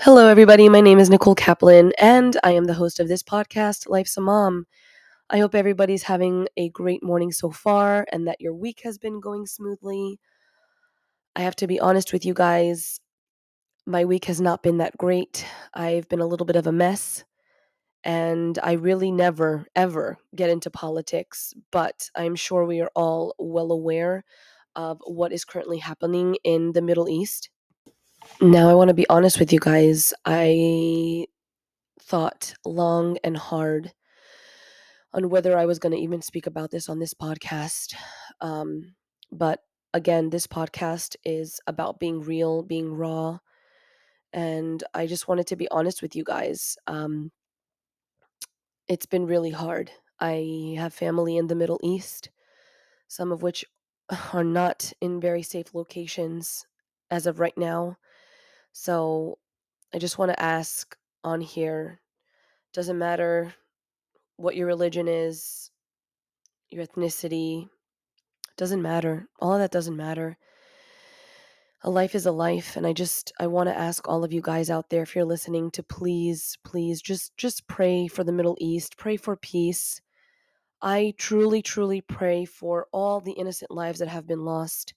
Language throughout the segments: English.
Hello, everybody. My name is Nicole Kaplan, and I am the host of this podcast, Life's a Mom. I hope everybody's having a great morning so far and that your week has been going smoothly. I have to be honest with you guys. My week has not been that great. I've been a little bit of a mess, and I really never, ever get into politics, but I'm sure we are all well aware of what is currently happening in the Middle East. Now, I want to be honest with you guys. I thought long and hard on whether I was going to even speak about this on this podcast. Um, but again, this podcast is about being real, being raw. And I just wanted to be honest with you guys. Um, it's been really hard. I have family in the Middle East, some of which are not in very safe locations as of right now. So I just want to ask on here doesn't matter what your religion is, your ethnicity, doesn't matter. All of that doesn't matter. A life is a life and I just I want to ask all of you guys out there if you're listening to please please just just pray for the Middle East, pray for peace. I truly truly pray for all the innocent lives that have been lost.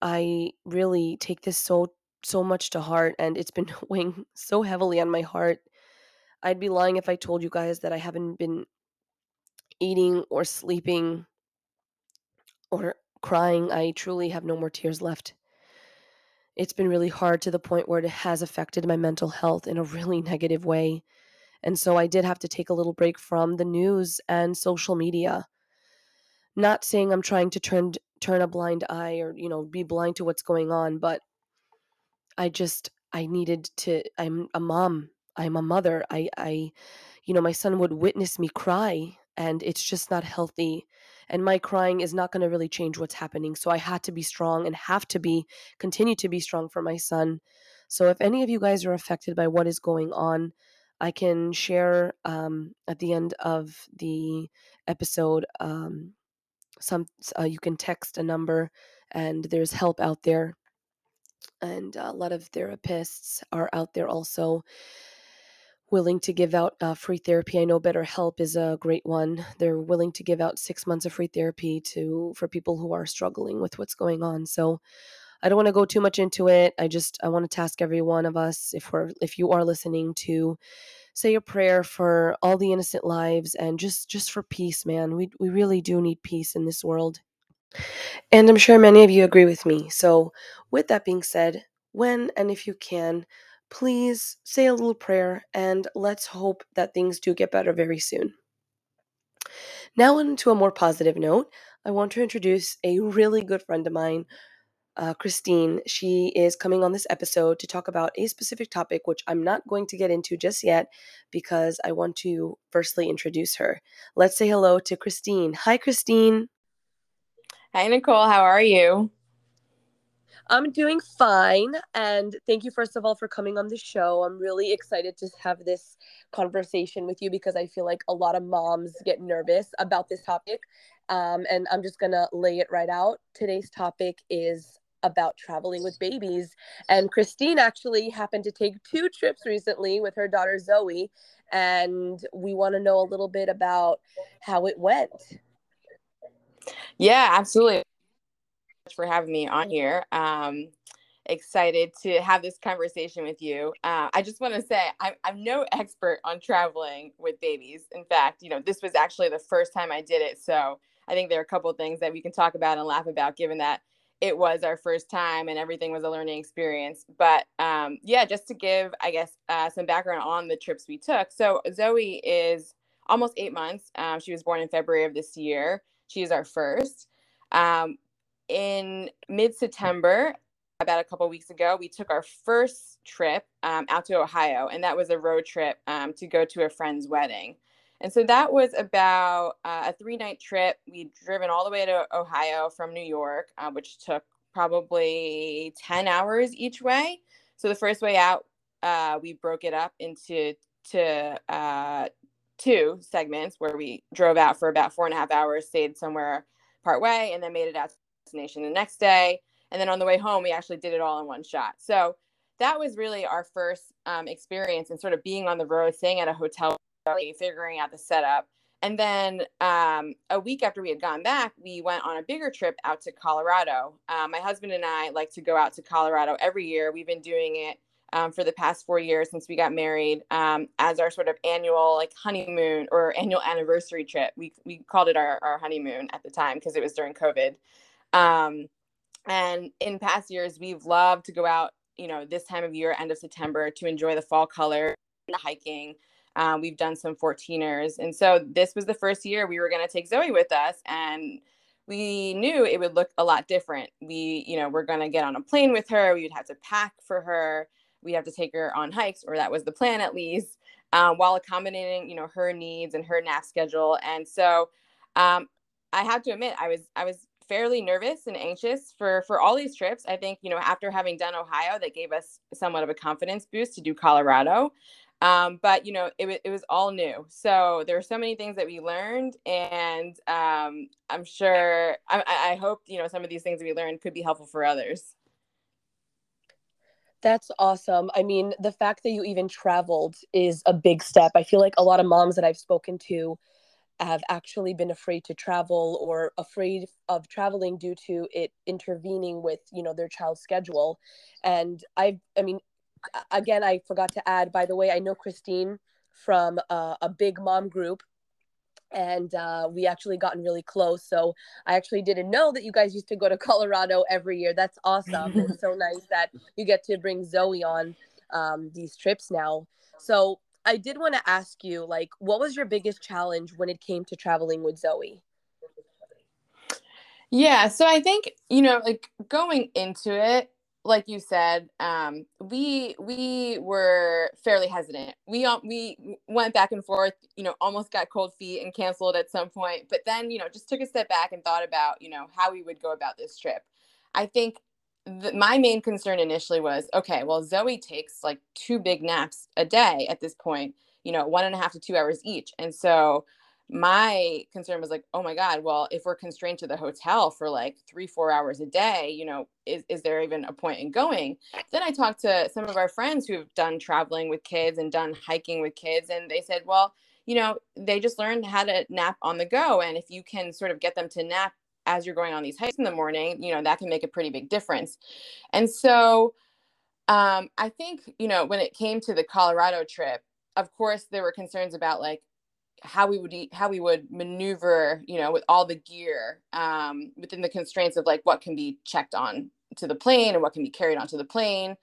I really take this so so much to heart and it's been weighing so heavily on my heart. I'd be lying if I told you guys that I haven't been eating or sleeping or crying. I truly have no more tears left. It's been really hard to the point where it has affected my mental health in a really negative way. And so I did have to take a little break from the news and social media. Not saying I'm trying to turn turn a blind eye or, you know, be blind to what's going on, but I just I needed to I'm a mom. I'm a mother. I I you know, my son would witness me cry and it's just not healthy and my crying is not going to really change what's happening so i had to be strong and have to be continue to be strong for my son so if any of you guys are affected by what is going on i can share um, at the end of the episode um, some uh, you can text a number and there's help out there and a lot of therapists are out there also willing to give out uh, free therapy. I know BetterHelp is a great one. They're willing to give out six months of free therapy to for people who are struggling with what's going on. So I don't want to go too much into it. I just I want to task every one of us, if we're if you are listening, to say a prayer for all the innocent lives and just just for peace, man. We we really do need peace in this world. And I'm sure many of you agree with me. So, with that being said, when and if you can, please say a little prayer and let's hope that things do get better very soon. Now, on to a more positive note, I want to introduce a really good friend of mine, uh, Christine. She is coming on this episode to talk about a specific topic, which I'm not going to get into just yet because I want to firstly introduce her. Let's say hello to Christine. Hi, Christine. Hi, Nicole. How are you? I'm doing fine. And thank you, first of all, for coming on the show. I'm really excited to have this conversation with you because I feel like a lot of moms get nervous about this topic. Um, and I'm just going to lay it right out. Today's topic is about traveling with babies. And Christine actually happened to take two trips recently with her daughter Zoe. And we want to know a little bit about how it went. Yeah, absolutely for having me on here. Um, excited to have this conversation with you. Uh, I just want to say I'm, I'm no expert on traveling with babies. In fact, you know, this was actually the first time I did it. So I think there are a couple things that we can talk about and laugh about, given that it was our first time and everything was a learning experience. But um, yeah, just to give, I guess, uh, some background on the trips we took. So Zoe is almost eight months. Um, she was born in February of this year. She is our first. Um, in mid September, about a couple weeks ago, we took our first trip um, out to Ohio, and that was a road trip um, to go to a friend's wedding. And so that was about uh, a three night trip. We'd driven all the way to Ohio from New York, uh, which took probably 10 hours each way. So the first way out, uh, we broke it up into to, uh, two segments where we drove out for about four and a half hours, stayed somewhere part way, and then made it out destination the next day. and then on the way home we actually did it all in one shot so that was really our first um, experience and sort of being on the road staying at a hotel figuring out the setup and then um, a week after we had gone back we went on a bigger trip out to colorado um, my husband and i like to go out to colorado every year we've been doing it um, for the past four years since we got married um, as our sort of annual like honeymoon or annual anniversary trip. We, we called it our, our honeymoon at the time because it was during COVID. Um, and in past years, we've loved to go out, you know, this time of year, end of September, to enjoy the fall color, and the hiking. Um, we've done some 14ers. And so this was the first year we were going to take Zoe with us. And we knew it would look a lot different. We, you know, we're going to get on a plane with her. We would have to pack for her We'd have to take her on hikes, or that was the plan at least, um, while accommodating, you know, her needs and her nap schedule. And so um, I have to admit, I was I was fairly nervous and anxious for for all these trips. I think you know after having done Ohio, that gave us somewhat of a confidence boost to do Colorado. Um, but you know it, it was all new so there are so many things that we learned and um, i'm sure I, I hope you know some of these things that we learned could be helpful for others that's awesome. I mean, the fact that you even traveled is a big step. I feel like a lot of moms that I've spoken to have actually been afraid to travel or afraid of traveling due to it intervening with, you know, their child's schedule. And I I mean, again, I forgot to add by the way, I know Christine from uh, a big mom group and uh, we actually gotten really close. So I actually didn't know that you guys used to go to Colorado every year. That's awesome. it's so nice that you get to bring Zoe on um, these trips now. So I did want to ask you, like, what was your biggest challenge when it came to traveling with Zoe? Yeah, so I think you know, like going into it, like you said, um, we we were fairly hesitant. We we went back and forth, you know, almost got cold feet and canceled at some point, but then you know just took a step back and thought about you know how we would go about this trip. I think the, my main concern initially was okay, well Zoe takes like two big naps a day at this point, you know, one and a half to two hours each, and so my concern was like, oh my God, well, if we're constrained to the hotel for like three, four hours a day, you know, is, is there even a point in going? Then I talked to some of our friends who've done traveling with kids and done hiking with kids, and they said, well, you know, they just learned how to nap on the go. And if you can sort of get them to nap as you're going on these hikes in the morning, you know, that can make a pretty big difference. And so um, I think, you know, when it came to the Colorado trip, of course, there were concerns about like, how we would how we would maneuver, you know, with all the gear um, within the constraints of like what can be checked on to the plane and what can be carried onto the plane.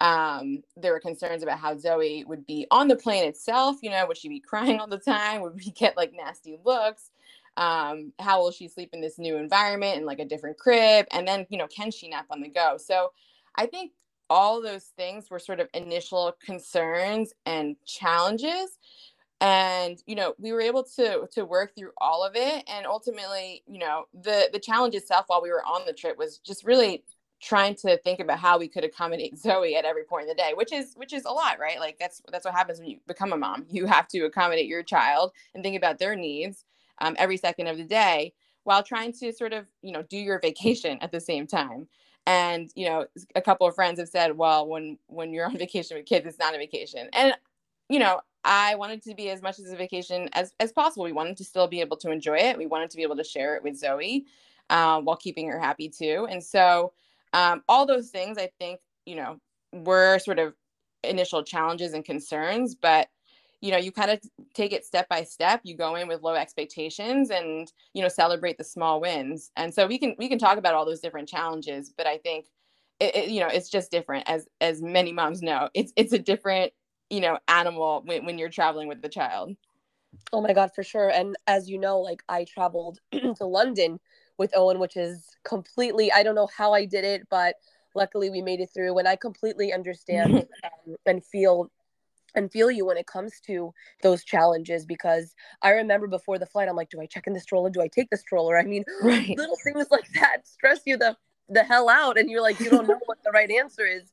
Um, there were concerns about how Zoe would be on the plane itself. You know, would she be crying all the time? Would we get like nasty looks? Um, how will she sleep in this new environment in like a different crib? And then, you know, can she nap on the go? So I think all those things were sort of initial concerns and challenges and you know we were able to to work through all of it and ultimately you know the the challenge itself while we were on the trip was just really trying to think about how we could accommodate Zoe at every point in the day which is which is a lot right? Like that's that's what happens when you become a mom. You have to accommodate your child and think about their needs um, every second of the day while trying to sort of you know do your vacation at the same time. And you know a couple of friends have said well when when you're on vacation with kids it's not a vacation. And you know I wanted to be as much as a vacation as, as possible. We wanted to still be able to enjoy it. We wanted to be able to share it with Zoe uh, while keeping her happy too. And so, um, all those things, I think, you know, were sort of initial challenges and concerns, but you know, you kind of take it step by step. You go in with low expectations and you know celebrate the small wins. And so we can we can talk about all those different challenges, but I think it, it, you know it's just different as as many moms know. It's it's a different you know animal when, when you're traveling with the child oh my god for sure and as you know like i traveled to london with owen which is completely i don't know how i did it but luckily we made it through and i completely understand um, and feel and feel you when it comes to those challenges because I remember before the flight, I'm like, do I check in the stroller? Do I take the stroller? I mean, right. little things like that stress you the the hell out, and you're like, you don't know what the right answer is.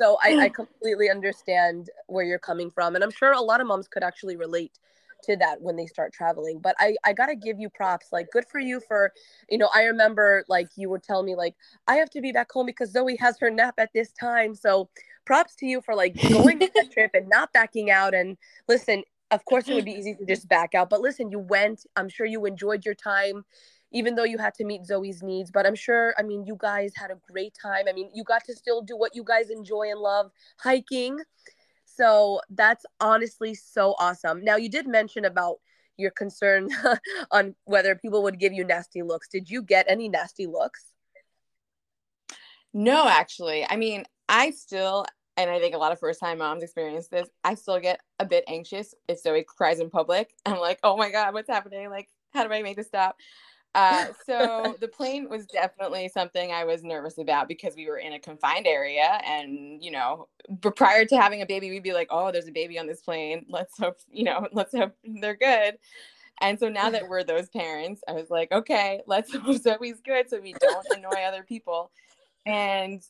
So I, I completely understand where you're coming from. And I'm sure a lot of moms could actually relate to that when they start traveling but i i gotta give you props like good for you for you know i remember like you would tell me like i have to be back home because zoe has her nap at this time so props to you for like going on that trip and not backing out and listen of course it would be easy to just back out but listen you went i'm sure you enjoyed your time even though you had to meet zoe's needs but i'm sure i mean you guys had a great time i mean you got to still do what you guys enjoy and love hiking so that's honestly so awesome. Now, you did mention about your concern on whether people would give you nasty looks. Did you get any nasty looks? No, actually. I mean, I still, and I think a lot of first time moms experience this, I still get a bit anxious if Zoe cries in public. I'm like, oh my God, what's happening? Like, how do I make this stop? Uh, so the plane was definitely something I was nervous about because we were in a confined area, and you know, but prior to having a baby, we'd be like, "Oh, there's a baby on this plane. Let's hope you know, let's hope they're good." And so now that we're those parents, I was like, "Okay, let's hope Zoe's good, so we don't annoy other people." And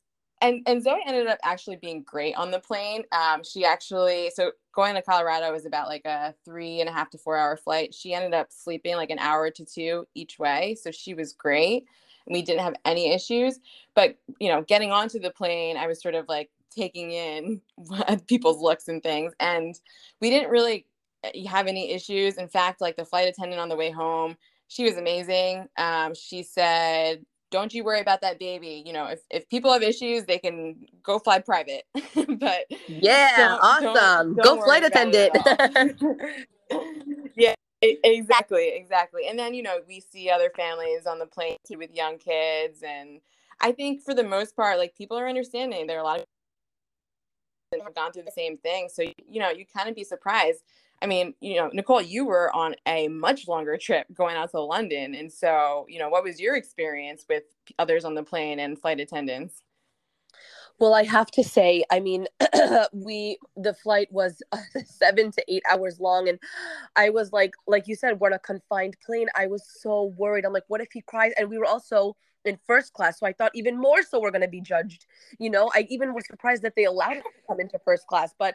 and and Zoe ended up actually being great on the plane. Um, she actually so going to Colorado was about like a three and a half to four hour flight. She ended up sleeping like an hour to two each way, so she was great. We didn't have any issues. But you know, getting onto the plane, I was sort of like taking in people's looks and things, and we didn't really eh, have any issues. In fact, like the flight attendant on the way home, she was amazing. Um, she said don't you worry about that baby. You know, if, if people have issues, they can go fly private. but yeah, don't, awesome. Don't, don't go flight attendant. yeah, exactly, exactly. And then you know we see other families on the plane too with young kids, and I think for the most part, like people are understanding. There are a lot of have gone through the same thing, so you know you kind of be surprised I mean, you know, Nicole, you were on a much longer trip going out to London. And so, you know, what was your experience with others on the plane and flight attendants? Well, I have to say, I mean, we the flight was seven to eight hours long, and I was like, like you said, we're on a confined plane. I was so worried. I'm like, what if he cries? And we were also in first class, so I thought even more so we're going to be judged. You know, I even was surprised that they allowed us to come into first class, but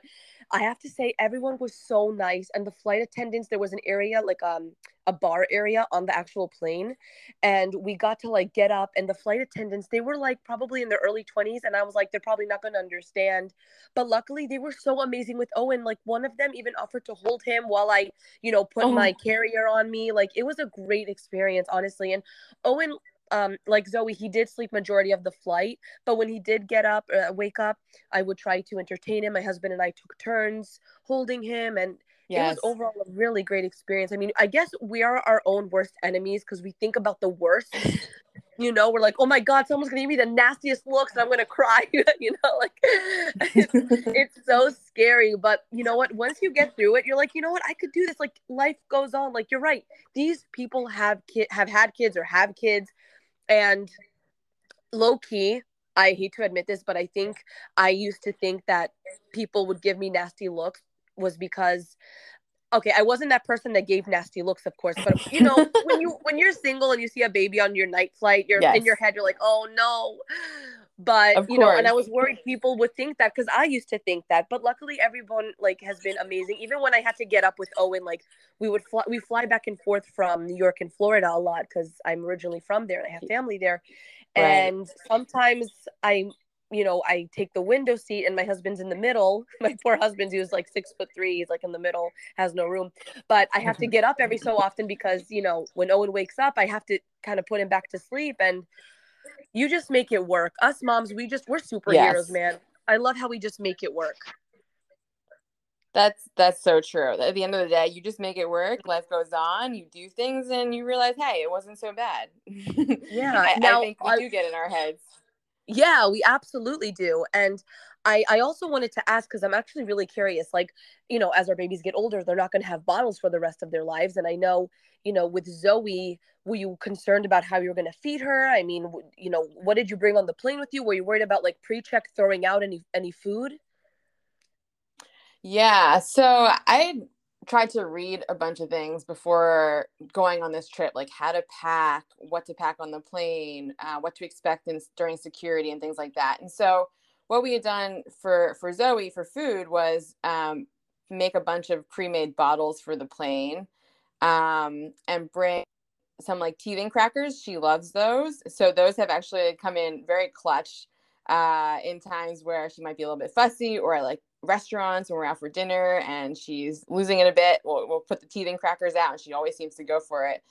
I have to say everyone was so nice and the flight attendants there was an area like um a bar area on the actual plane and we got to like get up and the flight attendants they were like probably in their early 20s and I was like they're probably not going to understand but luckily they were so amazing with Owen like one of them even offered to hold him while I you know put oh. my carrier on me like it was a great experience honestly and Owen um like zoe he did sleep majority of the flight but when he did get up uh, wake up i would try to entertain him. My husband and i took turns holding him and yes. it was overall a really great experience. I mean i guess we are our own worst enemies because we think about the worst. You know we're like oh my god someone's gonna give me the nastiest looks and i'm gonna cry you know like it's, it's so scary but you know what? Once you get through it you're like you know what? I could do this. Like life goes on. Like you're right. These people have kid have had kids or have kids and low key, I hate to admit this, but I think I used to think that people would give me nasty looks was because okay, I wasn't that person that gave nasty looks, of course, but you know, when you when you're single and you see a baby on your night flight, you're yes. in your head, you're like, oh no. But of you course. know, and I was worried people would think that because I used to think that. But luckily, everyone like has been amazing. Even when I had to get up with Owen, like we would fly, we fly back and forth from New York and Florida a lot because I'm originally from there and I have family there. Right. And sometimes I, you know, I take the window seat and my husband's in the middle. My poor husband, who's like six foot three, he's like in the middle, has no room. But I have to mm-hmm. get up every so often because you know when Owen wakes up, I have to kind of put him back to sleep and you just make it work. Us moms, we just we're superheroes, yes. man. I love how we just make it work. That's that's so true. At the end of the day, you just make it work. Life goes on. You do things, and you realize, hey, it wasn't so bad. Yeah, I, now, I think we I, do get in our heads. Yeah, we absolutely do. And I, I also wanted to ask because I'm actually really curious. Like, you know, as our babies get older, they're not going to have bottles for the rest of their lives. And I know, you know, with Zoe, were you concerned about how you were going to feed her? I mean, you know, what did you bring on the plane with you? Were you worried about like pre-check throwing out any any food? Yeah, so I tried to read a bunch of things before going on this trip, like how to pack, what to pack on the plane, uh, what to expect in, during security, and things like that. And so, what we had done for for Zoe for food was um, make a bunch of pre-made bottles for the plane um, and bring some like teething crackers. She loves those. So those have actually come in very clutch uh, in times where she might be a little bit fussy or like restaurants when we're out for dinner and she's losing it a bit. We'll, we'll put the teething crackers out and she always seems to go for it.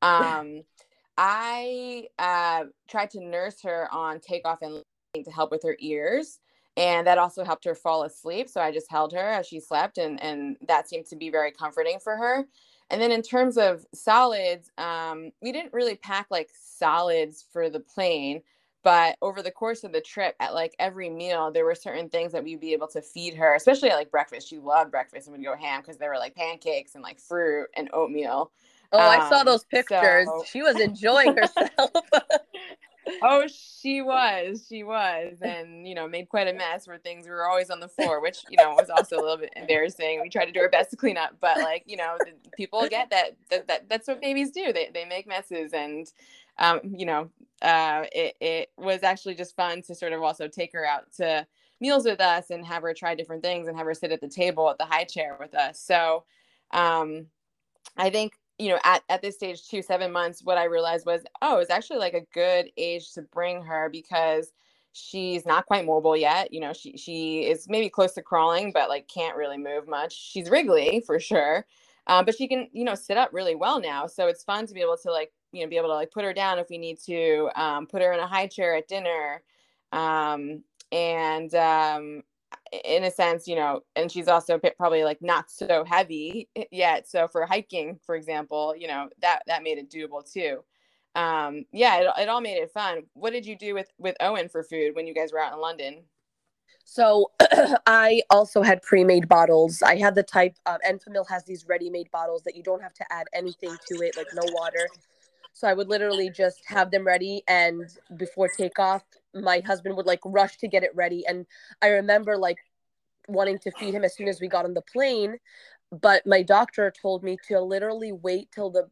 Um, I uh, tried to nurse her on takeoff and to help with her ears and that also helped her fall asleep so i just held her as she slept and and that seemed to be very comforting for her and then in terms of solids, um, we didn't really pack like solids for the plane, but over the course of the trip, at like every meal, there were certain things that we'd be able to feed her, especially at like breakfast. She loved breakfast and would go ham because there were like pancakes and like fruit and oatmeal. Oh, um, I saw um, those pictures. So... She was enjoying herself. oh, she was. She was. And, you know, made quite a mess where things were always on the floor, which, you know, was also a little bit embarrassing. We tried to do our best to clean up, but like, you know, people get that, that, that that's what babies do. They, they make messes and, um, you know, uh, it, it was actually just fun to sort of also take her out to meals with us and have her try different things and have her sit at the table at the high chair with us. So, um, I think you know, at, at this stage, two, seven months, what I realized was, oh, it's actually like a good age to bring her because she's not quite mobile yet. You know, she she is maybe close to crawling, but like can't really move much. She's wriggly for sure. Um, but she can, you know, sit up really well now. So it's fun to be able to like, you know, be able to like put her down if we need to, um, put her in a high chair at dinner. Um, and um, in a sense, you know, and she's also probably like not so heavy yet. So for hiking, for example, you know, that that made it doable too. Um, yeah, it, it all made it fun. What did you do with with Owen for food when you guys were out in London? So I also had pre-made bottles. I had the type of Enfamil has these ready-made bottles that you don't have to add anything to it, like no water. So I would literally just have them ready and before takeoff, my husband would like rush to get it ready. And I remember like wanting to feed him as soon as we got on the plane, but my doctor told me to literally wait till the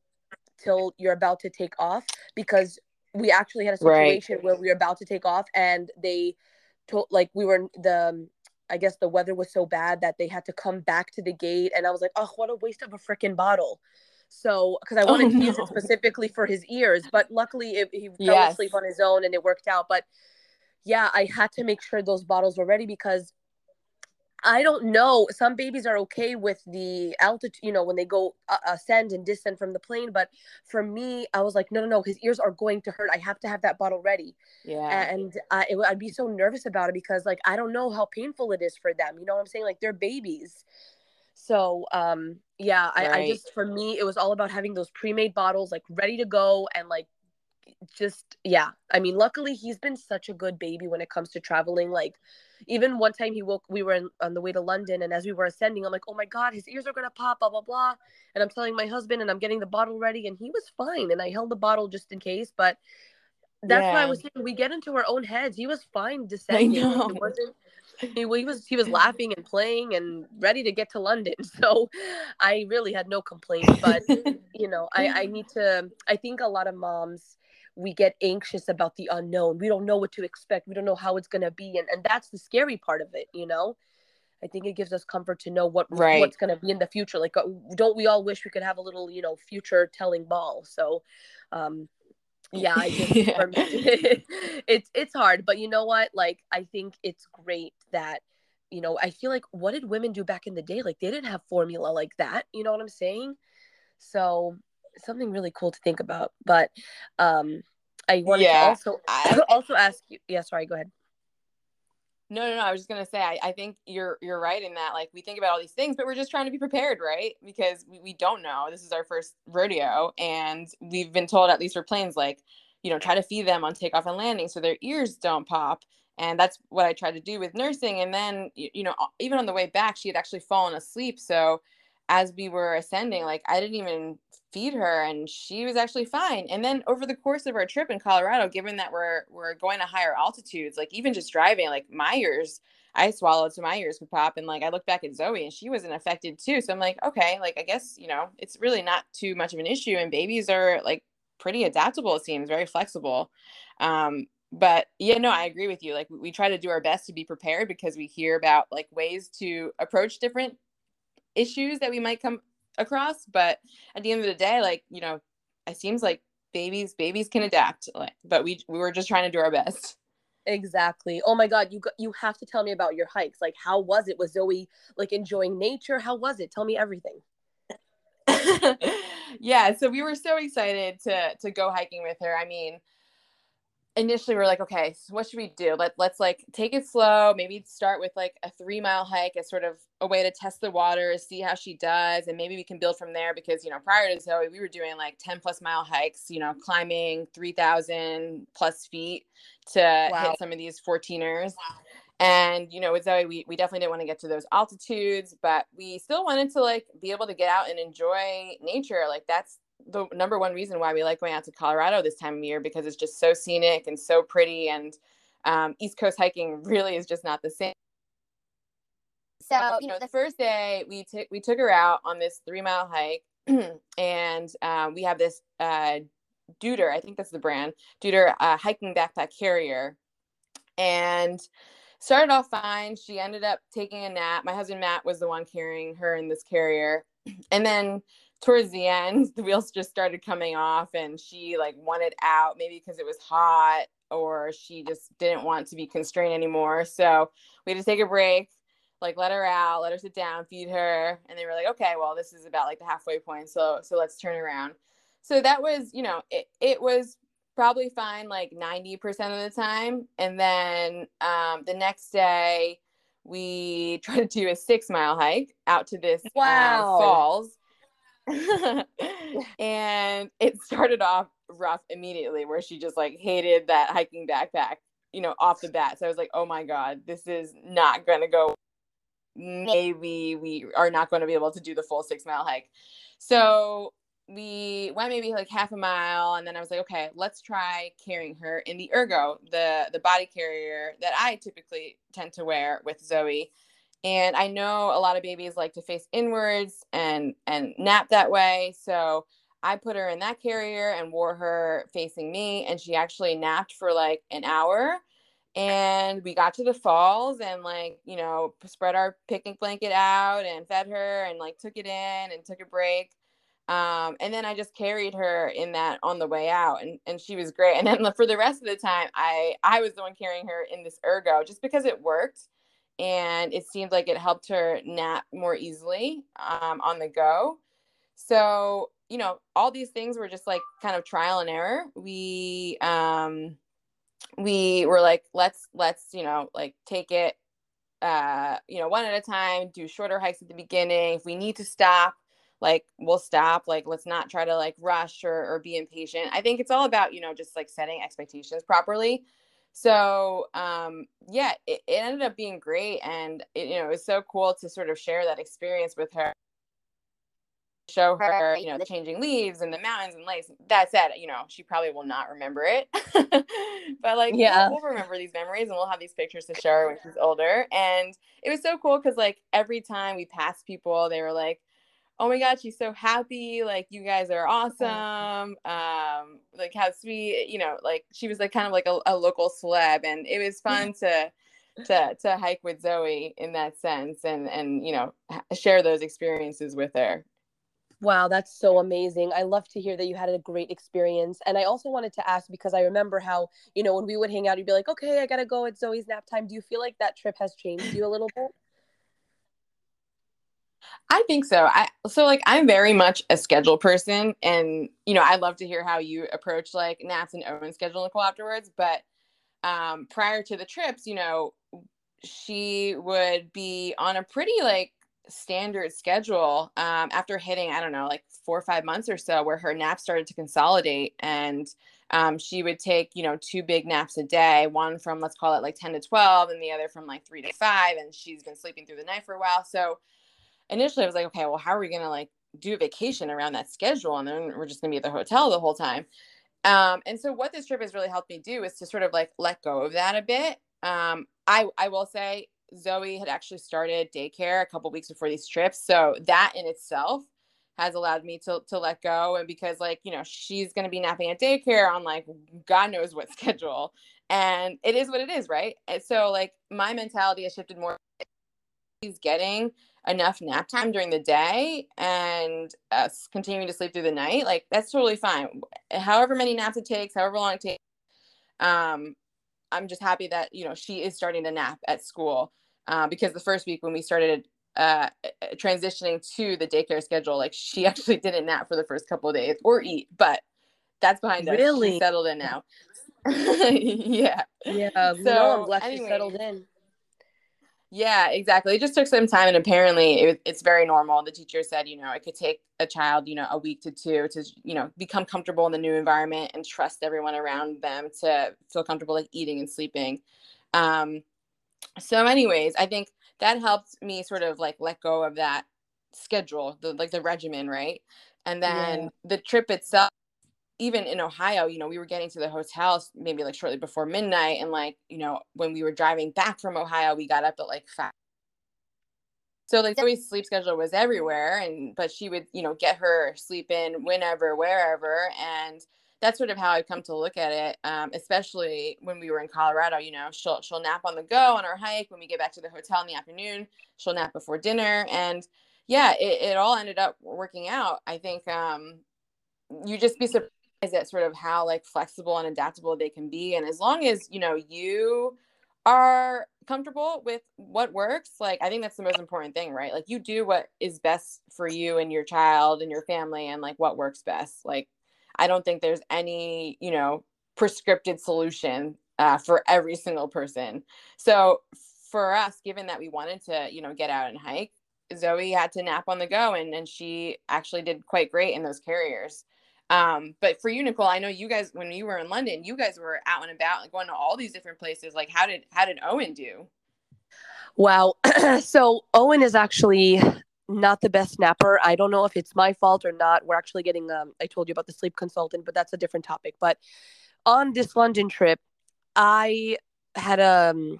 till you're about to take off because we actually had a situation right. where we were about to take off and they told like we were the I guess the weather was so bad that they had to come back to the gate and I was like, "Oh, what a waste of a freaking bottle." So, because I oh, wanted oh, to use it specifically for his ears, but luckily it, he fell yes. asleep on his own and it worked out. But yeah, I had to make sure those bottles were ready because I don't know. Some babies are okay with the altitude, you know, when they go uh, ascend and descend from the plane. But for me, I was like, no, no, no, his ears are going to hurt. I have to have that bottle ready. Yeah. And uh, it, I'd be so nervous about it because, like, I don't know how painful it is for them. You know what I'm saying? Like, they're babies. So, um, yeah, I, right. I just, for me, it was all about having those pre made bottles, like, ready to go and, like, just yeah i mean luckily he's been such a good baby when it comes to traveling like even one time he woke we were in, on the way to london and as we were ascending i'm like oh my god his ears are gonna pop blah blah blah and i'm telling my husband and i'm getting the bottle ready and he was fine and i held the bottle just in case but that's yeah. why i was saying we get into our own heads he was fine descending I know. it wasn't he, he was he was laughing and playing and ready to get to london so i really had no complaints but you know i i need to i think a lot of moms we get anxious about the unknown. We don't know what to expect. We don't know how it's going to be. And, and that's the scary part of it, you know? I think it gives us comfort to know what right. what's going to be in the future. Like, uh, don't we all wish we could have a little, you know, future telling ball? So, um, yeah, I just, yeah. Me, it's it's hard, but you know what? Like, I think it's great that, you know, I feel like what did women do back in the day? Like, they didn't have formula like that. You know what I'm saying? So something really cool to think about. But um, I wanted yeah, to also I, also ask you. Yeah, sorry. Go ahead. No, no, no. I was just gonna say, I, I think you're you're right in that. Like we think about all these things, but we're just trying to be prepared, right? Because we, we don't know. This is our first rodeo, and we've been told, at least for planes, like you know, try to feed them on takeoff and landing so their ears don't pop. And that's what I tried to do with nursing. And then, you know, even on the way back, she had actually fallen asleep. So as we were ascending, like I didn't even feed her and she was actually fine. And then over the course of our trip in Colorado, given that we're we're going to higher altitudes, like even just driving, like my ears, I swallowed so my ears could pop. And like I looked back at Zoe and she wasn't affected too. So I'm like, okay, like I guess, you know, it's really not too much of an issue. And babies are like pretty adaptable, it seems, very flexible. Um, but yeah, no, I agree with you. Like we try to do our best to be prepared because we hear about like ways to approach different issues that we might come across. But at the end of the day, like, you know, it seems like babies babies can adapt like but we we were just trying to do our best. Exactly. Oh my god you you have to tell me about your hikes. Like how was it? Was zoe like enjoying nature? How was it? Tell me everything. Yeah so we were so excited to to go hiking with her. I mean initially we are like, okay, so what should we do? Let let's like take it slow. Maybe start with like a three mile hike as sort of a way to test the water, see how she does, and maybe we can build from there. Because you know, prior to Zoe, we were doing like ten plus mile hikes. You know, climbing three thousand plus feet to wow. hit some of these 14ers. And you know, with Zoe, we, we definitely didn't want to get to those altitudes, but we still wanted to like be able to get out and enjoy nature. Like that's the number one reason why we like going out to Colorado this time of year because it's just so scenic and so pretty and um, East Coast hiking really is just not the same. So, you know, the first day we took we took her out on this three mile hike, and um, we have this uh, Deuter, I think that's the brand, Deuter uh, hiking backpack carrier, and started off fine. She ended up taking a nap. My husband Matt was the one carrying her in this carrier, and then towards the end the wheels just started coming off and she like wanted out maybe because it was hot or she just didn't want to be constrained anymore. So we had to take a break like let her out let her sit down feed her and they were like okay well this is about like the halfway point so so let's turn around. So that was you know it, it was probably fine like 90% of the time. And then um, the next day we tried to do a six mile hike out to this um, wow. falls and it started off rough immediately where she just like hated that hiking backpack, you know, off the bat. So I was like, oh my God, this is not going to go. Maybe we are not going to be able to do the full six mile hike. So we went maybe like half a mile and then I was like, okay, let's try carrying her in the ergo, the the body carrier that I typically tend to wear with Zoe and i know a lot of babies like to face inwards and and nap that way so i put her in that carrier and wore her facing me and she actually napped for like an hour and we got to the falls and like you know spread our picnic blanket out and fed her and like took it in and took a break um, and then I just carried her in that on the way out, and, and she was great. And then for the rest of the time, I I was the one carrying her in this ergo just because it worked and it seemed like it helped her nap more easily um, on the go. So, you know, all these things were just like kind of trial and error. We um we were like let's let's, you know, like take it uh, you know, one at a time, do shorter hikes at the beginning. If we need to stop, like we'll stop. Like let's not try to like rush or or be impatient. I think it's all about, you know, just like setting expectations properly so um, yeah it, it, ended up being great and it, you know it was so cool to sort of share that experience with her. Show her you know the changing leaves and the mountains and lakes. That said you know she probably will not remember it. But like yeah. we'll, we'll remember these memories and we'll have these pictures to show her when she's older. And it was so cool because like every time we passed people they were like oh my god she's so happy like you guys are awesome um like how sweet you know like she was like kind of like a, a local celeb and it was fun to to to hike with zoe in that sense and and you know share those experiences with her Wow, that's so amazing. I love to hear that you had a great experience. And I also wanted to ask because I remember how, you know, when we would hang out, you'd be like, okay, I got to go. It's Zoe's nap time. Do you feel like that trip has changed you a little bit? I think so. I so like I'm very much a schedule person and you know, I love to hear how you approach like Nat's and Owen's schedule Nicole afterwards. But um prior to the trips, you know, she would be on a pretty like standard schedule um after hitting, I don't know, like four or five months or so where her naps started to consolidate and um, she would take you know two big naps a day one from let's call it like 10 to 12 and the other from like 3 to 5 and she's been sleeping through the night for a while so initially I was like, okay, well, how are we going to like do a vacation around that schedule? And then we're just going to be at the hotel the whole time. Um, and so what this trip has really helped me do is to sort of like let go of that a bit. Um, I, I will say Zoe had actually started daycare a couple weeks before these trips. So that in itself has allowed me to, to let go. And because like, you know, she's going to be napping at daycare on like, God knows what schedule. And it is what it is. Right. And so like my mentality has shifted more he's getting enough nap time during the day and uh, continuing to sleep through the night, like that's totally fine. However many naps it takes, however long it takes. Um, I'm just happy that you know she is starting to nap at school uh, because the first week when we started uh, transitioning to the daycare schedule, like she actually didn't nap for the first couple of days or eat, but that's behind us. Really She's settled in now. yeah. Yeah. So no, I'm glad anyway, she settled in. Yeah, exactly. It just took some time, and apparently, it, it's very normal. The teacher said, you know, it could take a child, you know, a week to two to, you know, become comfortable in the new environment and trust everyone around them to feel comfortable like eating and sleeping. Um, so, anyways, I think that helped me sort of like let go of that schedule, the like the regimen, right? And then yeah. the trip itself even in Ohio, you know, we were getting to the hotels maybe like shortly before midnight. And like, you know, when we were driving back from Ohio, we got up at like five. So like Zoe's sleep schedule was everywhere. And but she would, you know, get her sleep in whenever, wherever. And that's sort of how I've come to look at it. Um, especially when we were in Colorado, you know, she'll she'll nap on the go on our hike. When we get back to the hotel in the afternoon, she'll nap before dinner. And yeah, it, it all ended up working out. I think um you just be surprised at sort of how like flexible and adaptable they can be and as long as you know you are comfortable with what works like i think that's the most important thing right? Like you do what is best for you and your child and your family and like what works best. Like i don't think there's any you know prescripted solution uh, for every single person. So for us given that we wanted to you know get out and hike zoe had to nap on the go and, and she actually did quite great in those carriers um, but for you, Nicole, I know you guys when you were in London, you guys were out and about, like going to all these different places. Like, how did how did Owen do? Wow. so Owen is actually not the best snapper. I don't know if it's my fault or not. We're actually getting um I told you about the sleep consultant, but that's a different topic. But on this London trip, I had a um,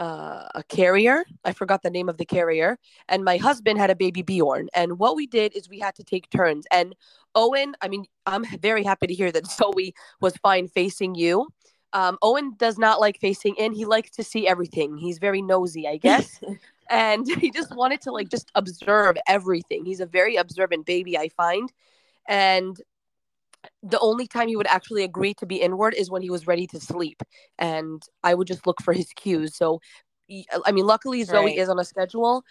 uh, a carrier. I forgot the name of the carrier. And my husband had a baby Bjorn. And what we did is we had to take turns. And Owen, I mean, I'm very happy to hear that Zoe was fine facing you. Um, Owen does not like facing in. He likes to see everything. He's very nosy, I guess. and he just wanted to like just observe everything. He's a very observant baby, I find. And the only time he would actually agree to be inward is when he was ready to sleep and i would just look for his cues. So i mean luckily zoe right. is on a schedule.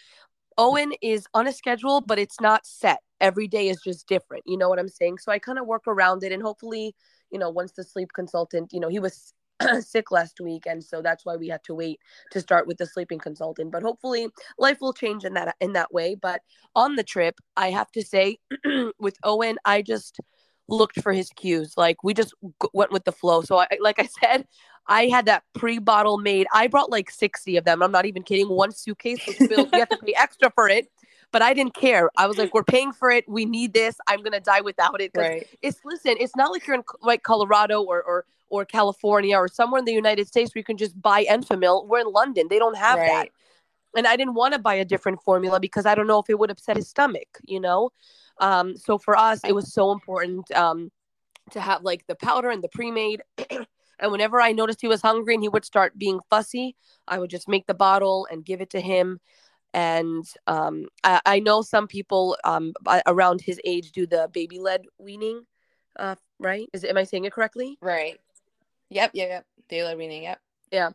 Owen is on a schedule but it's not set. Every day is just different you know what i'm saying? So i kind of work around it and hopefully you know once the sleep consultant you know he was sick last week and so that's why we had to wait to start with the sleeping consultant. But hopefully life will change in that in that way. But on the trip i have to say with owen i just looked for his cues. Like we just g- went with the flow. So I, like I said, I had that pre-bottle made. I brought like 60 of them. I'm not even kidding. One suitcase was filled. you have to pay extra for it. But I didn't care. I was like, we're paying for it. We need this. I'm gonna die without it. Right. It's listen, it's not like you're in like Colorado or or or California or somewhere in the United States where you can just buy Enfamil. We're in London. They don't have right. that. And I didn't want to buy a different formula because I don't know if it would upset his stomach, you know? Um, so for us, it was so important um, to have like the powder and the pre-made. and whenever I noticed he was hungry and he would start being fussy, I would just make the bottle and give it to him. And um, I, I, know some people um, around his age do the baby-led weaning, uh, right? Is it, am I saying it correctly? Right. Yep. Yep. Yep. Baby-led weaning. Yep. Yeah.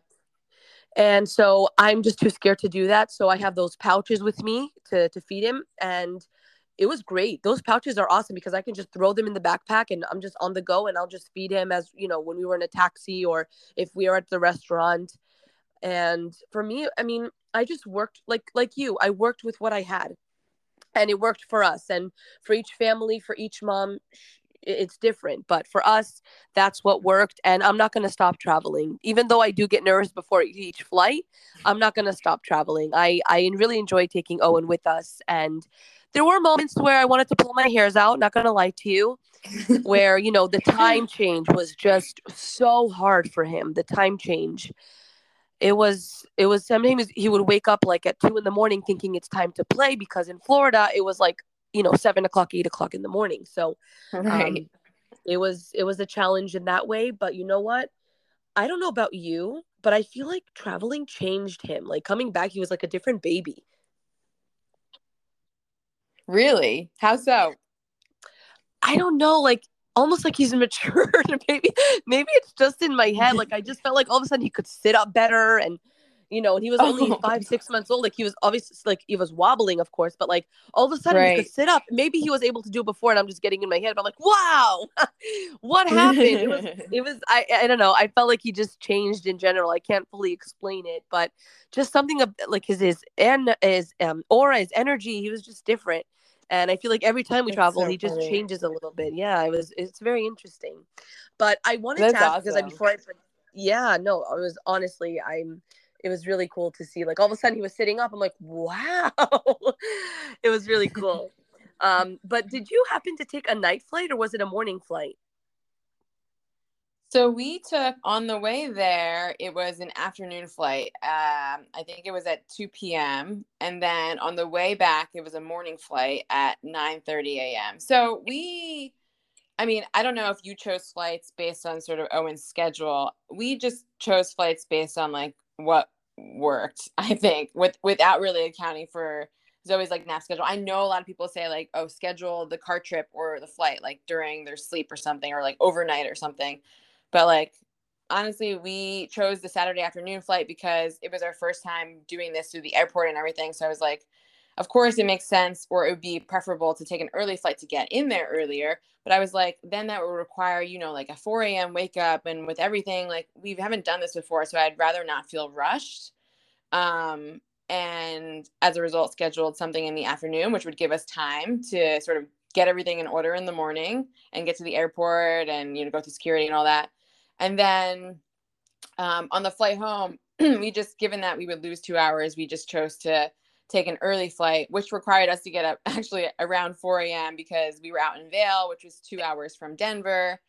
And so I'm just too scared to do that. So I have those pouches with me to to feed him, and it was great. Those pouches are awesome because I can just throw them in the backpack and I'm just on the go and I'll just feed him as, you know, when we were in a taxi or if we are at the restaurant. And for me, I mean, I just worked like like you. I worked with what I had. And it worked for us and for each family, for each mom, it's different but for us that's what worked and i'm not going to stop traveling even though i do get nervous before each flight i'm not going to stop traveling i i really enjoy taking owen with us and there were moments where I wanted to pull my hairs out, not gonna lie to you, where, you know, the time change was just so hard for him. The time change. It was it was sometimes he would wake up like at two in the morning thinking it's time to play because in Florida it was like, you know, seven o'clock, eight o'clock in the morning. So right. um, it was it was a challenge in that way. But you know what? I don't know about you, but I feel like traveling changed him. Like coming back, he was like a different baby Really? How so? I don't know, like almost like he's matured. maybe maybe it's just in my head. Like I just felt like all of a sudden he could sit up better and you know, and he was only oh. five, six months old. Like he was obviously like he was wobbling, of course, but like all of a sudden right. he could sit up. Maybe he was able to do it before, and I'm just getting in my head. But I'm like, wow, what happened? it was, it was. I, I don't know. I felt like he just changed in general. I can't fully explain it, but just something of like his his and his um aura, his energy. He was just different. And I feel like every time we That's travel, so he just changes a little bit. Yeah, it was. It's very interesting. But I wanted That's to ask awesome. because I before I. Yeah, no, I was honestly, I'm it was really cool to see. Like all of a sudden he was sitting up. I'm like, wow. it was really cool. um, but did you happen to take a night flight or was it a morning flight? So we took on the way there, it was an afternoon flight. Um, I think it was at 2 p.m. And then on the way back, it was a morning flight at 9 30 a.m. So we I mean, I don't know if you chose flights based on sort of Owen's schedule. We just chose flights based on like what worked i think with without really accounting for zoe's like nap schedule i know a lot of people say like oh schedule the car trip or the flight like during their sleep or something or like overnight or something but like honestly we chose the saturday afternoon flight because it was our first time doing this through the airport and everything. So i was like of course it makes sense or it would be preferable to take an early flight to get in there earlier. But i was like then that would require you know like a 4 a.m wake up and with everything like we haven't done this before so i'd rather not feel rushed um, and as a result scheduled something in the afternoon which would give us time to sort of get everything in order in the morning and get to the airport and you know go through security and all that and then um, on the flight home we just given that we would lose two hours we just chose to take an early flight, which required us to get up actually around 4 a.m. because we were out in Vail, which was two hours from Denver.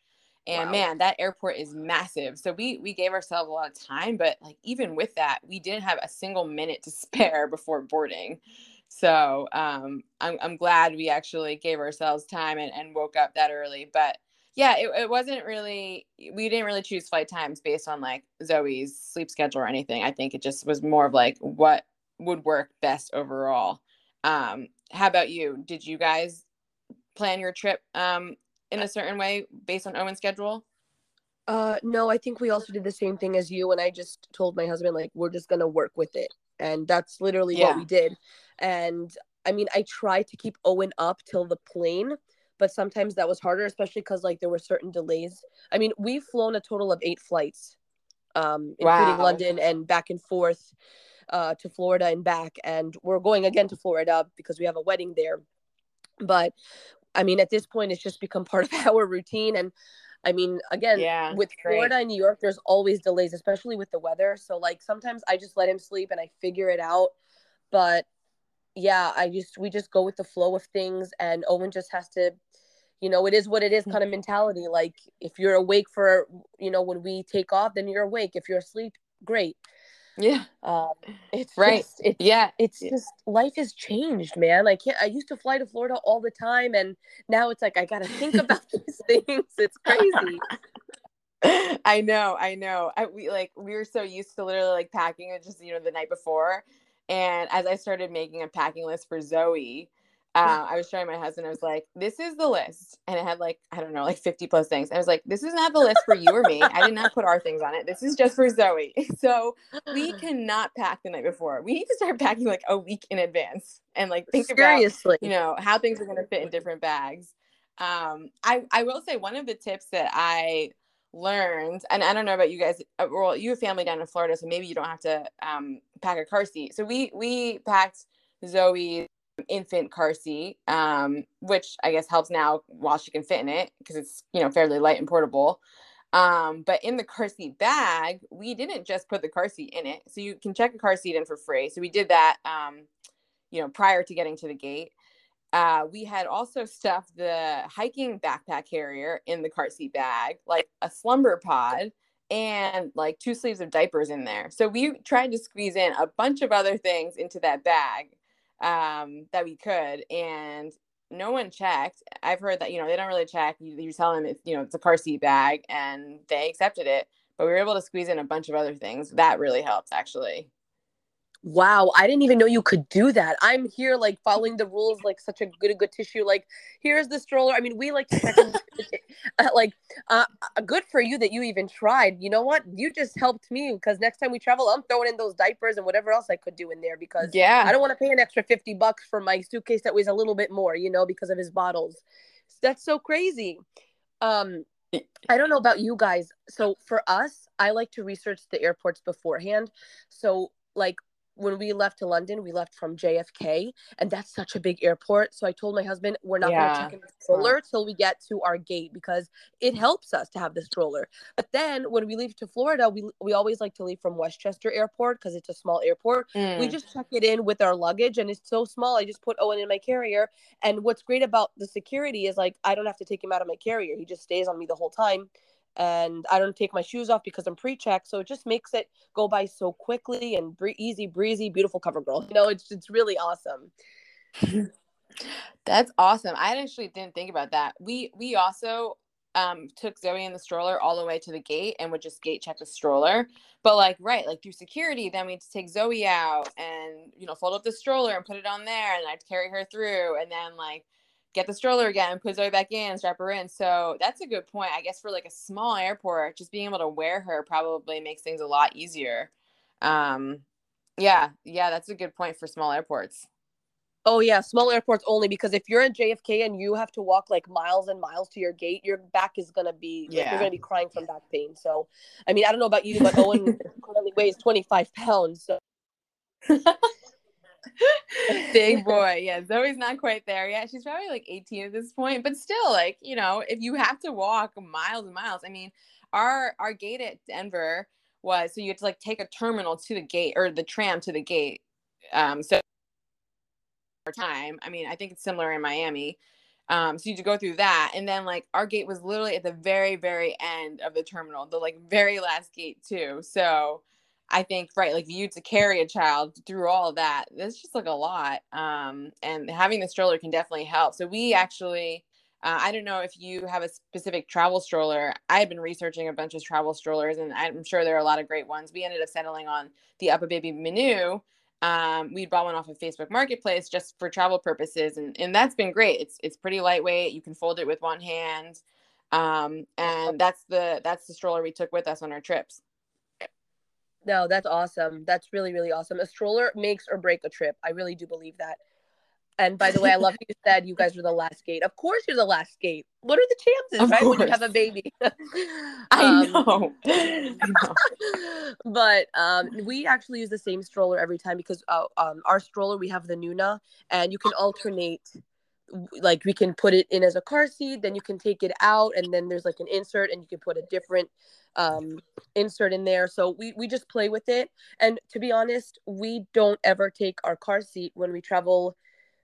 And wow. man, that airport is massive. So we we gave ourselves a lot of time, but like even with that, we didn't have a single minute to spare before boarding. So um, I'm I'm glad we actually gave ourselves time and, and woke up that early. But yeah, it, it wasn't really we didn't really choose flight times based on like Zoe's sleep schedule or anything. I think it just was more of like what would work best overall. Um, how about you? Did you guys plan your trip um, in a certain way based on Owen's schedule? Uh, no, I think we also did the same thing as you. And I just told my husband, like, we're just going to work with it. And that's literally yeah. what we did. And I mean, I tried to keep Owen up till the plane, but sometimes that was harder, especially because like there were certain delays. I mean, we've flown a total of eight flights, um, including wow. London and back and forth uh, to Florida and back. And we're going again to Florida because we have a wedding there. But I mean, at this point, it's just become part of our routine. And I mean, again, yeah, with Florida and New York, there's always delays, especially with the weather. So, like, sometimes I just let him sleep and I figure it out. But yeah, I just, we just go with the flow of things. And Owen just has to, you know, it is what it is kind of mentality. Like, if you're awake for, you know, when we take off, then you're awake. If you're asleep, great. Yeah. Um, it's right. Just, it's, yeah. It's just life has changed, man. I can't. I used to fly to Florida all the time, and now it's like I got to think about these things. It's crazy. I know. I know. I, we like we were so used to literally like packing it just you know the night before, and as I started making a packing list for Zoe, uh, I was showing my husband, I was like, this is the list. And it had like, I don't know, like 50 plus things. I was like, this is not the list for you or me. I did not put our things on it. This is just for Zoe. So we cannot pack the night before. We need to start packing like a week in advance and like think Seriously. about, you know, how things are going to fit in different bags. Um, I, I will say one of the tips that I learned, and I don't know about you guys, uh, well, you have family down in Florida, so maybe you don't have to um, pack a car seat. So we, we packed Zoe's infant car seat, um, which I guess helps now while she can fit in it because it's you know fairly light and portable. Um, but in the car seat bag, we didn't just put the car seat in it, so you can check a car seat in for free. So we did that, um, you know, prior to getting to the gate. Uh, we had also stuffed the hiking backpack carrier in the car seat bag, like a slumber pod and like two sleeves of diapers in there. So we tried to squeeze in a bunch of other things into that bag um, that we could, and no one checked. I've heard that you know they don't really check. You, you tell them it's you know it's a car seat bag, and they accepted it. But we were able to squeeze in a bunch of other things. That really helped, actually. Wow, I didn't even know you could do that. I'm here like following the rules like such a good a good tissue. Like here's the stroller. I mean, we like to check uh, like uh, uh, good for you that you even tried. You know what? You just helped me because next time we travel, I'm throwing in those diapers and whatever else I could do in there because yeah, I don't want to pay an extra 50 bucks for my suitcase that weighs a little bit more, you know, because of his bottles. That's so crazy. Um I don't know about you guys. So for us, I like to research the airports beforehand. So like when we left to London, we left from JFK, and that's such a big airport. So I told my husband, we're not yeah. going to check in the stroller till we get to our gate because it helps us to have the stroller. But then when we leave to Florida, we we always like to leave from Westchester Airport because it's a small airport. Mm. We just check it in with our luggage, and it's so small. I just put Owen in my carrier. And what's great about the security is like I don't have to take him out of my carrier; he just stays on me the whole time and I don't take my shoes off because I'm pre-checked. So it just makes it go by so quickly and bre- easy breezy, beautiful cover girl. You know, it's it's really awesome. That's awesome. I actually didn't think about that. We we also um took Zoe in the stroller all the way to the gate and would just gate check the stroller. But like right, like through security, then we had to take Zoe out and you know fold up the stroller and put it on there, and I'd carry her through, and then like get the stroller again, put Zoe back in, strap her in. So that's a good point. I guess for like a small airport, just being able to wear her probably makes things a lot easier. Um, yeah, yeah, that's a good point for small airports. Oh yeah, small airports only because if you're in JFK and you have to walk like miles and miles to your gate, your back is gonna be yeah. Like, you're gonna be crying from back pain. So, I mean, I don't know about you, but Owen currently weighs 25 pounds. So. Big boy. Yeah, Zoe's not quite there yet. She's probably like 18 at this point, but still, like, you know, if you have to walk miles and miles, I mean, our our gate at Denver was so you had to like take a terminal to the gate or the tram to the gate. Um, so time. I mean, I think it's similar in Miami. Um, so you had to go through that, and then like our gate was literally at the very, very end of the terminal, the like very last gate too. So I think right, like you to carry a child through all of that, that's just like a lot. Um, and having the stroller can definitely help. So we actually, uh, I don't know if you have a specific travel stroller. I had been researching a bunch of travel strollers, and I'm sure there are a lot of great ones. We ended up settling on the UPPAbaby Minu. Um, we bought one off of Facebook Marketplace just for travel purposes, and and that's been great. It's it's pretty lightweight. You can fold it with one hand, um, and that's the that's the stroller we took with us on our trips. No, that's awesome. That's really, really awesome. A stroller makes or break a trip. I really do believe that. And by the way, I love you said you guys were the last gate. Of course, you're the last gate. What are the chances, of right? Course. When you have a baby. I, um, know. I know. but um, we actually use the same stroller every time because uh, um, our stroller we have the Nuna, and you can alternate like we can put it in as a car seat then you can take it out and then there's like an insert and you can put a different um, insert in there. So we, we just play with it. And to be honest we don't ever take our car seat when we travel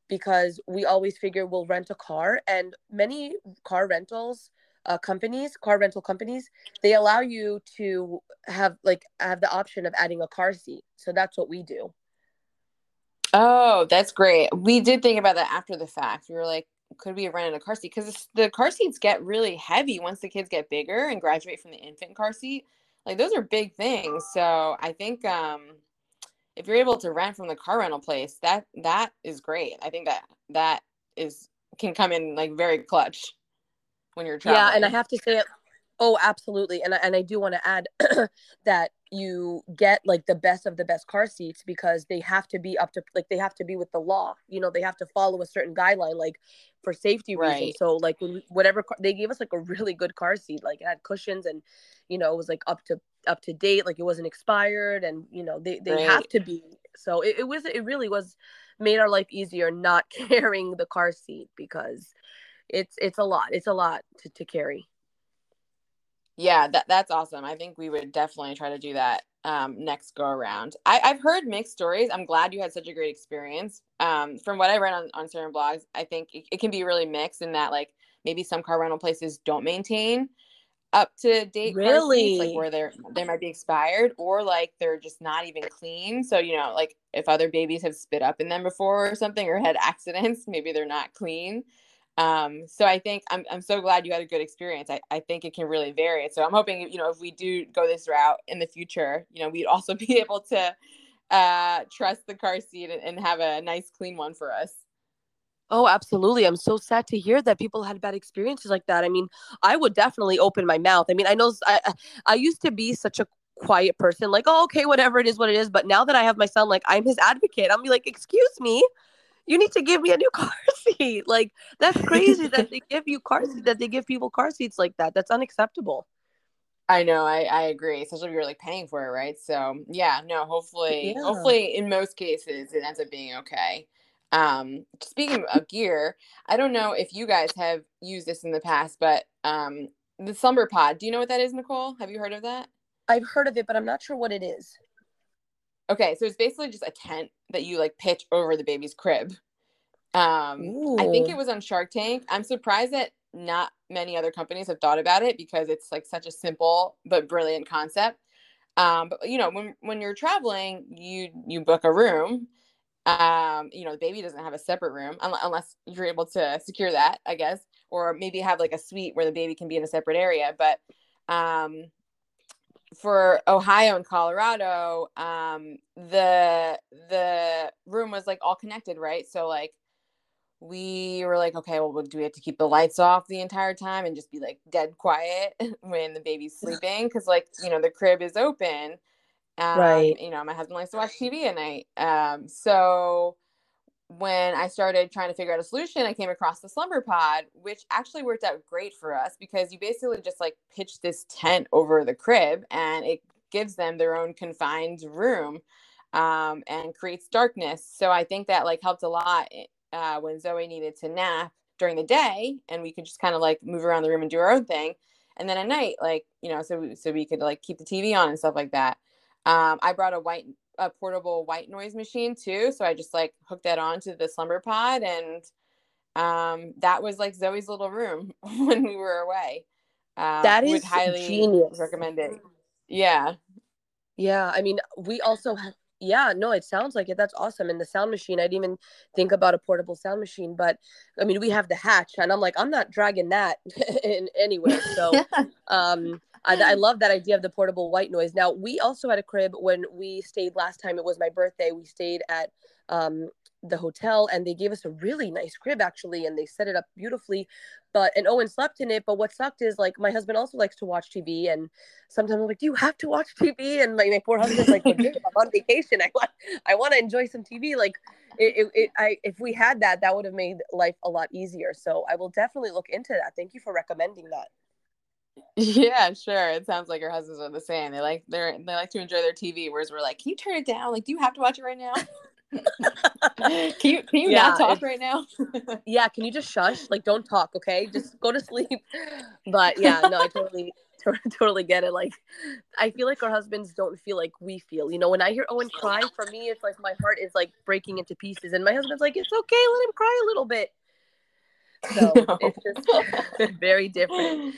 because we always figure we'll rent a car. And many car rentals uh, companies car rental companies they allow you to have like have the option of adding a car seat. So that's what we do Oh, that's great. We did think about that after the fact. We were like, could we have rented a car seat? Because the car seats get really heavy once the kids get bigger and graduate from the infant car seat. Like those are big things. So I think um, if you're able to rent from the car rental place, that that is great. I think that that is can come in like very clutch when you're traveling. Yeah, and I have to say, oh, absolutely, and I, and I do want to add that you get like the best of the best car seats because they have to be up to like they have to be with the law you know they have to follow a certain guideline like for safety right. reasons so like whatever car, they gave us like a really good car seat like it had cushions and you know it was like up to up to date like it wasn't expired and you know they, they right. have to be so it, it was it really was made our life easier not carrying the car seat because it's it's a lot it's a lot to, to carry yeah, that that's awesome. I think we would definitely try to do that um, next go around. I, I've heard mixed stories. I'm glad you had such a great experience. Um, from what I read on, on certain blogs, I think it, it can be really mixed in that like maybe some car rental places don't maintain up to date really seats, like where they're they might be expired or like they're just not even clean so you know like if other babies have spit up in them before or something or had accidents maybe they're not clean um, so I think I'm, I'm so glad you had a good experience. I, I think it can really vary. So I'm hoping, you know, if we do go this route in the future, you know, we'd also be able to uh, trust the car seat and, and have a nice clean one for us. Oh, absolutely. I'm so sad to hear that people had bad experiences like that. I mean, I would definitely open my mouth. I mean, I know I I used to be such a quiet person, like, oh, okay, whatever it is, what it is. But now that I have my son, like, I'm his advocate. I'm be like, excuse me, you need to give me a new car seat. Like, that's crazy that they give you car seats, that they give people car seats like that. That's unacceptable. I know, I, I agree. Especially if you're like paying for it, right? So yeah, no, hopefully, yeah. hopefully in most cases it ends up being okay. Um, speaking of gear, I don't know if you guys have used this in the past, but um, the slumber pod. Do you know what that is, Nicole? Have you heard of that? I've heard of it, but I'm not sure what it is. Okay, so it's basically just a tent that you like pitch over the baby's crib. Um, Ooh. I think it was on Shark Tank. I'm surprised that not many other companies have thought about it because it's like such a simple but brilliant concept. Um, but you know, when when you're traveling, you you book a room um you know the baby doesn't have a separate room un- unless you're able to secure that i guess or maybe have like a suite where the baby can be in a separate area but um for ohio and colorado um the the room was like all connected right so like we were like okay well do we have to keep the lights off the entire time and just be like dead quiet when the baby's sleeping because like you know the crib is open um, right. You know, my husband likes to watch TV at night. Um, so when I started trying to figure out a solution, I came across the slumber pod, which actually worked out great for us because you basically just like pitch this tent over the crib and it gives them their own confined room um, and creates darkness. So I think that like helped a lot eh, uh, when Zoe needed to nap during the day and we could just kind of like move around the room and do our own thing. And then at night, like, you know, so, so we could like keep the TV on and stuff like that. Um, I brought a white a portable white noise machine too, so I just like hooked that on to the slumber pod, and um, that was like Zoe's little room when we were away. Um, that is highly genius. Recommend it. Yeah. Yeah, I mean, we also have. Yeah, no, it sounds like it. That's awesome. And the sound machine, I didn't even think about a portable sound machine, but I mean, we have the hatch, and I'm like, I'm not dragging that in anywhere. So, um, I, I love that idea of the portable white noise. Now, we also had a crib when we stayed last time. It was my birthday. We stayed at um, the hotel and they gave us a really nice crib actually and they set it up beautifully but and owen slept in it but what sucked is like my husband also likes to watch tv and sometimes i'm like do you have to watch tv and my, my poor husband's like well, dude, i'm on vacation i want i want to enjoy some tv like it, it, it, I, if we had that that would have made life a lot easier so i will definitely look into that thank you for recommending that yeah, sure. It sounds like your husbands are the same. They like they're they like to enjoy their TV, whereas we're like, can you turn it down? Like, do you have to watch it right now? can you can you yeah, not talk right now? yeah, can you just shush? Like, don't talk, okay? Just go to sleep. But yeah, no, I totally totally get it. Like, I feel like our husbands don't feel like we feel. You know, when I hear Owen cry, for me, it's like my heart is like breaking into pieces, and my husband's like, "It's okay, let him cry a little bit." So no. it's just very different.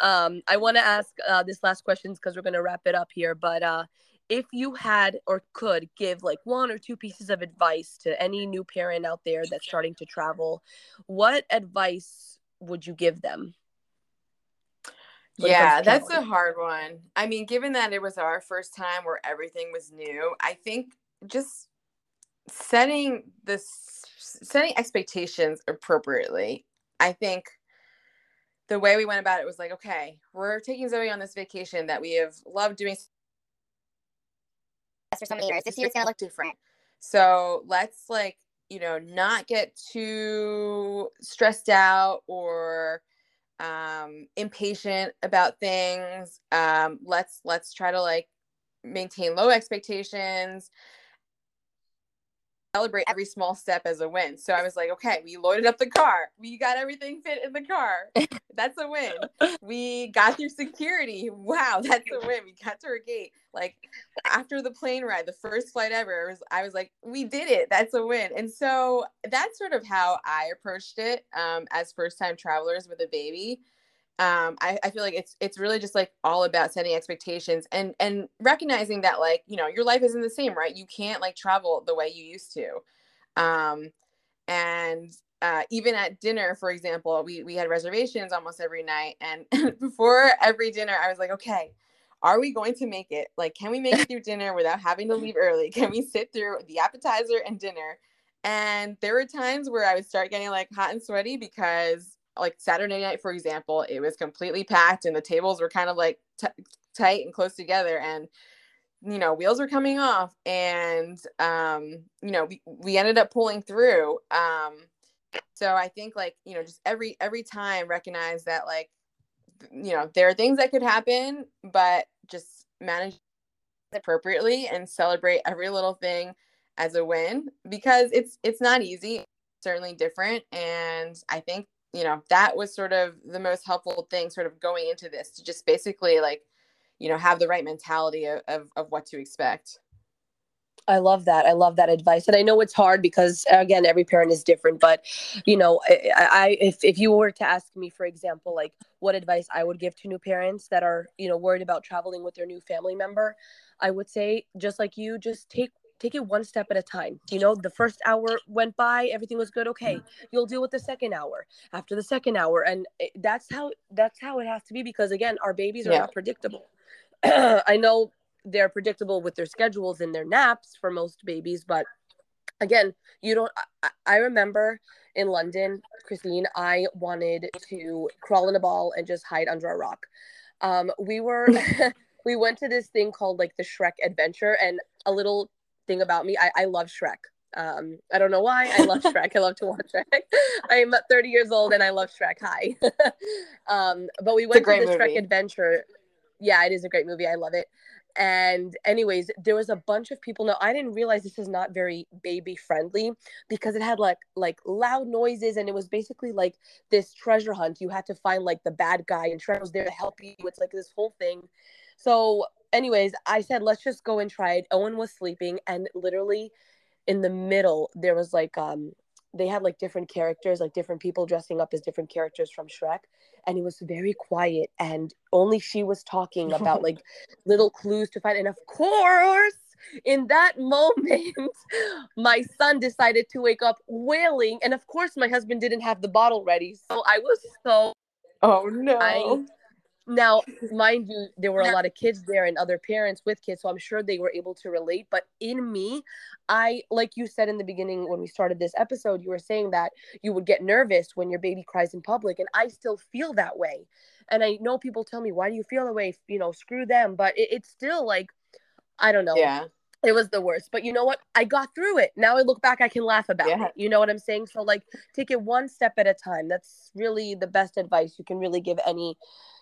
Um, I want to ask uh, this last questions because we're going to wrap it up here. But uh, if you had or could give like one or two pieces of advice to any new parent out there that's starting to travel, what advice would you give them? Yeah, that's a hard one. I mean, given that it was our first time where everything was new, I think just setting this setting expectations appropriately. I think the way we went about it was like, okay, we're taking Zoe on this vacation that we have loved doing for so many years. This year it's gonna look different. So let's like, you know, not get too stressed out or um impatient about things. Um let's let's try to like maintain low expectations celebrate every small step as a win. So I was like, okay, we loaded up the car. We got everything fit in the car. That's a win. We got through security. Wow, that's a win. We got to our gate. Like after the plane ride, the first flight ever, was, I was like, we did it. That's a win. And so that's sort of how I approached it um, as first time travelers with a baby um I, I feel like it's it's really just like all about setting expectations and and recognizing that like you know your life isn't the same right you can't like travel the way you used to um and uh, even at dinner for example we we had reservations almost every night and before every dinner i was like okay are we going to make it? Like, can we make it through dinner without having to leave early? Can we sit through the appetizer and dinner? And there were times where I would start getting like hot and sweaty because, like, Saturday night, for example, it was completely packed and the tables were kind of like t- tight and close together. And, you know, wheels were coming off. And, um, you know, we, we ended up pulling through. Um, so I think, like, you know, just every, every time recognize that, like, you know, there are things that could happen, but just manage appropriately and celebrate every little thing as a win because it's it's not easy certainly different and i think you know that was sort of the most helpful thing sort of going into this to just basically like you know have the right mentality of, of, of what to expect I love that. I love that advice. And I know it's hard because again, every parent is different, but you know, I, I, if if you were to ask me for example like what advice I would give to new parents that are, you know, worried about traveling with their new family member, I would say just like you just take take it one step at a time. You know, the first hour went by, everything was good. Okay, you'll deal with the second hour after the second hour, and that's how that's how it has to be because again, our babies are yeah. not predictable. I know they're predictable with their schedules and their naps for most babies, but again, you don't. I, I remember in London, Christine, I wanted to crawl in a ball and just hide under a rock. Um, we were. we went to this thing called like the Shrek Adventure, and a little thing about me. I, I love Shrek. Um, I don't know why. I love Shrek. I love to watch Shrek. I'm 30 years old and I love Shrek. Hi. um, but we went to the movie. Shrek adventure. Yeah, it is a great movie. I love it. And anyways, there was a bunch of people. Now I didn't realize this is not very baby friendly because it had like like loud noises and it was basically like this treasure hunt. You had to find like the bad guy and Shrek was there to help you. It's like this whole thing. So anyways, I said, let's just go and try it. Owen was sleeping, and literally in the middle, there was like, um, they had like different characters, like different people dressing up as different characters from Shrek. And it was very quiet, and only she was talking about like little clues to find. And of course, in that moment, my son decided to wake up wailing. And of course, my husband didn't have the bottle ready. So I was so. Oh no. I, now, mind you, there were a lot of kids there and other parents with kids, so I'm sure they were able to relate. But in me, I, like you said in the beginning when we started this episode, you were saying that you would get nervous when your baby cries in public, and I still feel that way. And I know people tell me, why do you feel that way? You know, screw them. But it, it's still like, I don't know. Yeah. It was the worst. But you know what? I got through it. Now I look back, I can laugh about yeah. it. You know what I'm saying? So, like, take it one step at a time. That's really the best advice you can really give any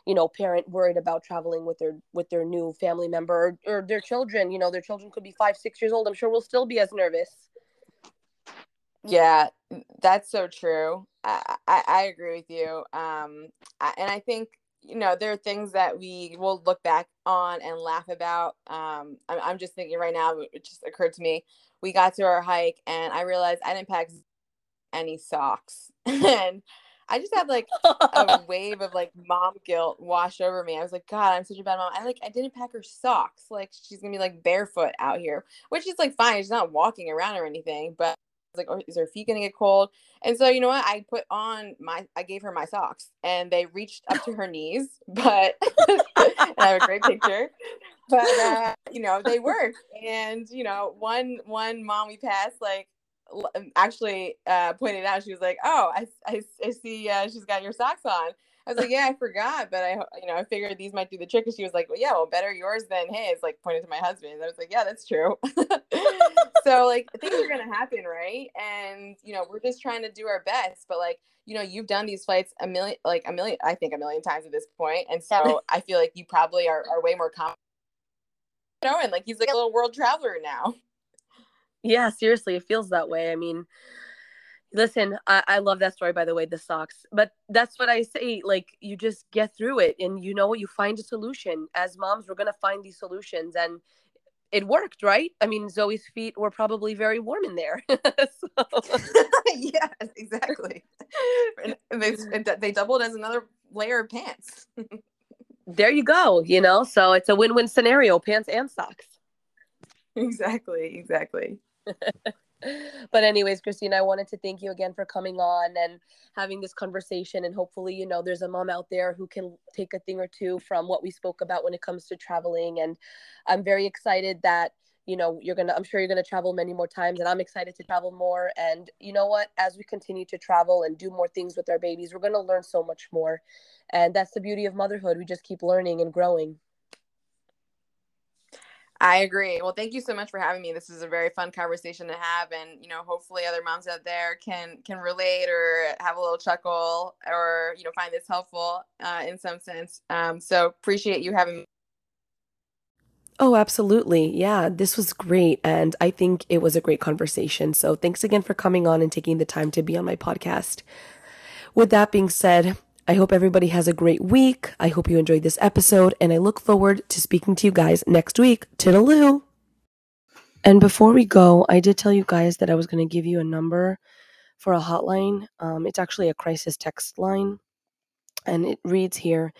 you know parent worried about traveling with their with their new family member or, or their children you know their children could be five six years old i'm sure we'll still be as nervous. Yeah that's so true. I i, I agree with you. Um I, and i think you know there are things that we will look back on and laugh about. Um I'm, I'm just thinking right now it just occurred to me we got to our hike and i realized i didn't pack any socks. And I just had like a wave of like mom guilt wash over me. I was like, God, I'm such a bad mom. I like I didn't pack her socks. Like she's gonna be like barefoot out here, which is like fine. She's not walking around or anything, but like, oh, is her feet gonna get cold? And so you know what? I put on my I gave her my socks and they reached up to her knees, but I have a great picture. But uh, you know, they worked. And you know, one one mom we passed like actually uh, pointed out, she was like, "Oh, I, I, I see uh, she's got your socks on." I was like, "Yeah, I forgot, but I, you know, I figured these might do the trick." And she was like, "Well, yeah, well, better yours than his." Like pointed to my husband. I was like, "Yeah, that's true." so like things are gonna happen, right? And you know, we're just trying to do our best, but like you know, you've done these flights a million, like a million, I think a million times at this point, and so I feel like you probably are, are way more confident. You know, and like he's like a little world traveler now. Yeah, seriously, it feels that way. I mean, listen, I, I love that story, by the way, the socks. But that's what I say. Like, you just get through it and you know, what? you find a solution. As moms, we're going to find these solutions. And it worked, right? I mean, Zoe's feet were probably very warm in there. yes, exactly. And they, they doubled as another layer of pants. there you go. You know, so it's a win win scenario pants and socks. Exactly. Exactly. but anyways, Christine, I wanted to thank you again for coming on and having this conversation. And hopefully, you know, there's a mom out there who can take a thing or two from what we spoke about when it comes to traveling. And I'm very excited that you know you're gonna i'm sure you're gonna travel many more times and i'm excited to travel more and you know what as we continue to travel and do more things with our babies we're gonna learn so much more and that's the beauty of motherhood we just keep learning and growing I agree. Well, thank you so much for having me. This is a very fun conversation to have, and you know, hopefully, other moms out there can can relate or have a little chuckle or you know find this helpful uh, in some sense. Um, so appreciate you having me. Oh, absolutely. Yeah, this was great. And I think it was a great conversation. So thanks again for coming on and taking the time to be on my podcast. With that being said, I hope everybody has a great week. I hope you enjoyed this episode, and I look forward to speaking to you guys next week. Toodaloo! And before we go, I did tell you guys that I was going to give you a number for a hotline. Um, it's actually a crisis text line, and it reads here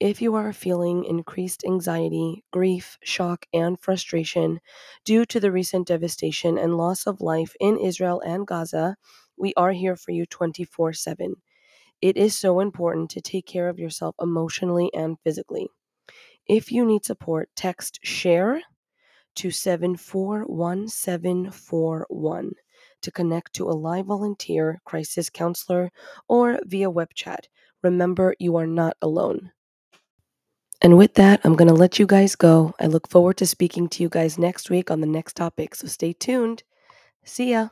if you are feeling increased anxiety, grief, shock, and frustration due to the recent devastation and loss of life in Israel and Gaza, we are here for you 24 7. It is so important to take care of yourself emotionally and physically. If you need support, text SHARE to 741741 to connect to a live volunteer, crisis counselor, or via web chat. Remember, you are not alone. And with that, I'm going to let you guys go. I look forward to speaking to you guys next week on the next topic, so stay tuned. See ya.